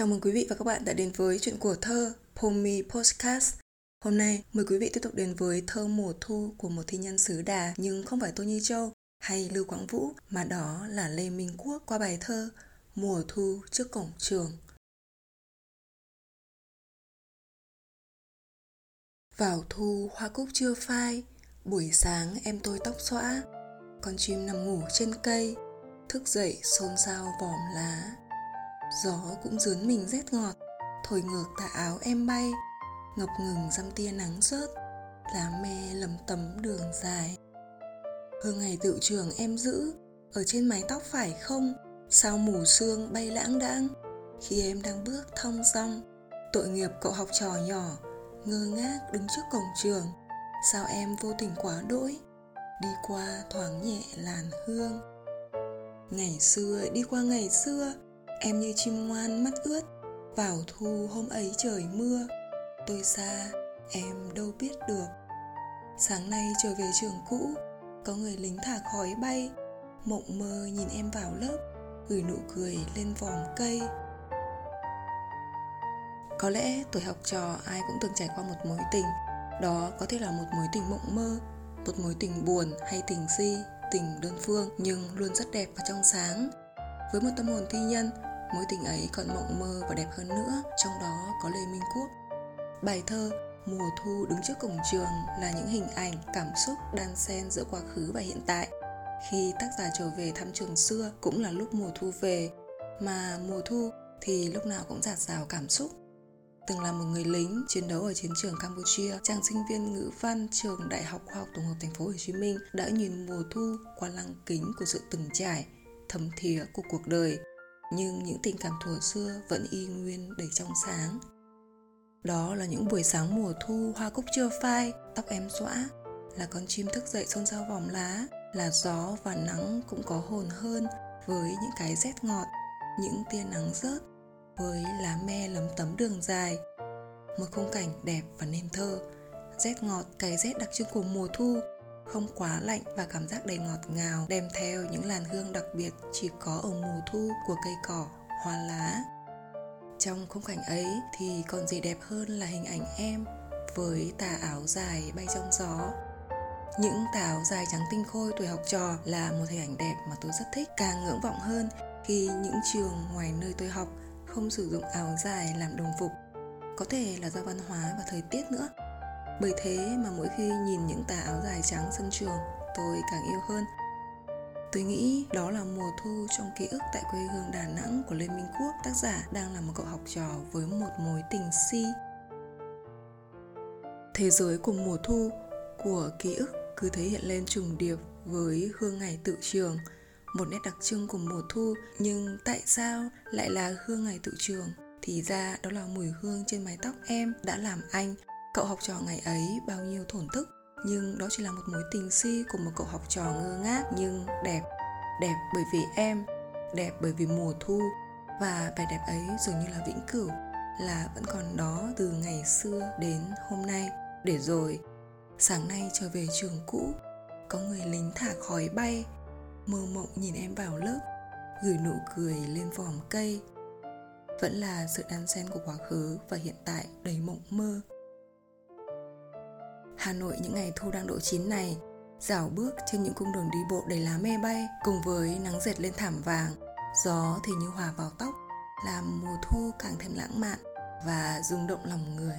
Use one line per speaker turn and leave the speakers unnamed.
Chào mừng quý vị và các bạn đã đến với chuyện của thơ Pomi Podcast. Hôm nay mời quý vị tiếp tục đến với thơ mùa thu của một thi nhân xứ Đà nhưng không phải Tô Nhi Châu hay Lưu Quảng Vũ mà đó là Lê Minh Quốc qua bài thơ Mùa thu trước cổng trường. Vào thu hoa cúc chưa phai, buổi sáng em tôi tóc xõa, con chim nằm ngủ trên cây, thức dậy xôn xao vòm lá gió cũng dướn mình rét ngọt. Thổi ngược tà áo em bay. Ngập ngừng dăm tia nắng rớt. Lá me lầm tấm đường dài. Hương ngày tự trường em giữ. Ở trên mái tóc phải không? Sao mù sương bay lãng đãng? Khi em đang bước thong dong. Tội nghiệp cậu học trò nhỏ. Ngơ ngác đứng trước cổng trường. Sao em vô tình quá đỗi? Đi qua thoáng nhẹ làn hương. Ngày xưa, đi qua ngày xưa em như chim ngoan mắt ướt, vào thu hôm ấy trời mưa. Tôi xa, em đâu biết được. Sáng nay trở về trường cũ, có người lính thả khói bay. Mộng mơ nhìn em vào lớp, gửi nụ cười lên vòm cây. Có lẽ tuổi học trò ai cũng từng trải qua một mối tình. Đó có thể là một mối tình mộng mơ, một mối tình buồn hay tình si, tình đơn phương, nhưng luôn rất đẹp và trong sáng. Với một tâm hồn thi nhân mối tình ấy còn mộng mơ và đẹp hơn nữa trong đó có lê minh quốc. Bài thơ mùa thu đứng trước cổng trường là những hình ảnh cảm xúc đan xen giữa quá khứ và hiện tại. Khi tác giả trở về thăm trường xưa cũng là lúc mùa thu về mà mùa thu thì lúc nào cũng giạt rào cảm xúc. Từng là một người lính chiến đấu ở chiến trường Campuchia, chàng sinh viên ngữ văn trường Đại học Khoa học Tổng hợp Thành phố Hồ Chí Minh đã nhìn mùa thu qua lăng kính của sự từng trải, thấm thía của cuộc đời nhưng những tình cảm thuở xưa vẫn y nguyên đầy trong sáng. Đó là những buổi sáng mùa thu, hoa cúc chưa phai, tóc em xõa, là con chim thức dậy xôn xao vòng lá, là gió và nắng cũng có hồn hơn với những cái rét ngọt, những tia nắng rớt với lá me lấm tấm đường dài. Một khung cảnh đẹp và nên thơ. Rét ngọt, cái rét đặc trưng của mùa thu không quá lạnh và cảm giác đầy ngọt ngào, đem theo những làn hương đặc biệt chỉ có ở mùa thu của cây cỏ, hoa lá. Trong khung cảnh ấy thì còn gì đẹp hơn là hình ảnh em với tà áo dài bay trong gió. Những tà áo dài trắng tinh khôi tuổi học trò là một hình ảnh đẹp mà tôi rất thích. Càng ngưỡng vọng hơn khi những trường ngoài nơi tôi học không sử dụng áo dài làm đồng phục, có thể là do văn hóa và thời tiết nữa bởi thế mà mỗi khi nhìn những tà áo dài trắng sân trường, tôi càng yêu hơn. Tôi nghĩ đó là mùa thu trong ký ức tại quê hương Đà Nẵng của Lê Minh Quốc, Tác giả đang là một cậu học trò với một mối tình si. Thế giới của mùa thu của ký ức cứ thể hiện lên trùng điệp với hương ngày tự trường, Một nét đặc trưng của mùa thu. Nhưng tại sao lại là hương ngày tự trường? Thì ra đó là mùi hương trên mái tóc em đã làm anh. Cậu học trò ngày ấy bao nhiêu thổn thức, nhưng đó chỉ là một mối tình si của một cậu học trò ngơ ngác nhưng đẹp. Đẹp bởi vì em, đẹp bởi vì mùa thu, và vẻ đẹp ấy dường như là vĩnh cửu, là vẫn còn đó từ ngày xưa đến hôm nay. Để rồi, sáng nay trở về trường cũ, có người lính thả khói bay, mơ mộng nhìn em vào lớp, gửi nụ cười lên vòm cây. Vẫn là sự đan xen của quá khứ và hiện tại đầy mộng mơ. Hà Nội những ngày thu đang độ chín này dạo bước trên những cung đường đi bộ đầy lá me bay, cùng với nắng dệt lên thảm vàng, gió thì như hòa vào tóc, làm mùa thu càng thêm lãng mạn và rung động lòng người.